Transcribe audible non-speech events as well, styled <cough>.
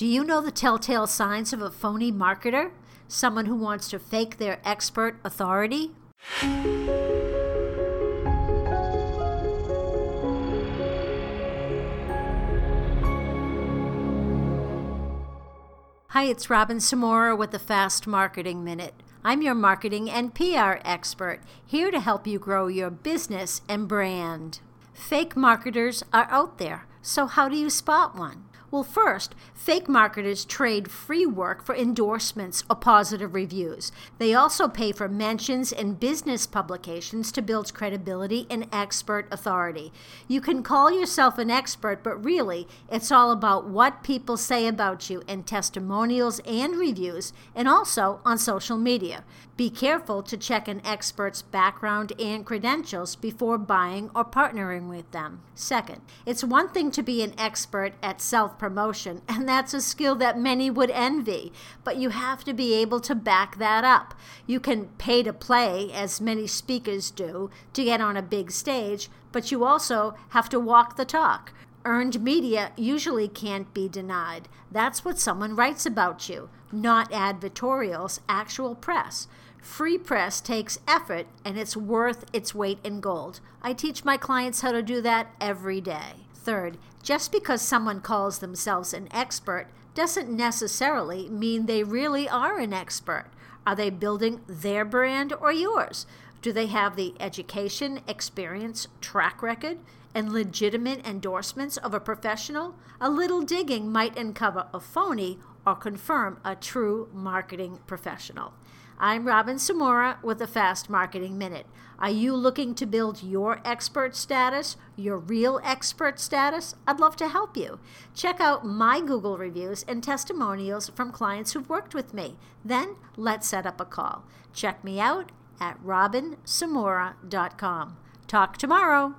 Do you know the telltale signs of a phony marketer? Someone who wants to fake their expert authority? Hi, it's Robin Samora with the Fast Marketing Minute. I'm your marketing and PR expert, here to help you grow your business and brand. Fake marketers are out there, so how do you spot one? Well, first, fake marketers trade free work for endorsements or positive reviews. They also pay for mentions in business publications to build credibility and expert authority. You can call yourself an expert, but really, it's all about what people say about you in testimonials and reviews, and also on social media. Be careful to check an expert's background and credentials before buying or partnering with them. Second, it's one thing to be an expert at self promotion, <laughs> and that's a skill that many would envy, but you have to be able to back that up. You can pay to play, as many speakers do, to get on a big stage, but you also have to walk the talk. Earned media usually can't be denied. That's what someone writes about you, not advertorials, actual press. Free press takes effort and it's worth its weight in gold. I teach my clients how to do that every day. Third, just because someone calls themselves an expert doesn't necessarily mean they really are an expert. Are they building their brand or yours? Do they have the education, experience, track record, and legitimate endorsements of a professional? A little digging might uncover a phony or confirm a true marketing professional. I'm Robin Samora with the Fast Marketing Minute. Are you looking to build your expert status, your real expert status? I'd love to help you. Check out my Google reviews and testimonials from clients who've worked with me. Then let's set up a call. Check me out at robinsamora.com. Talk tomorrow.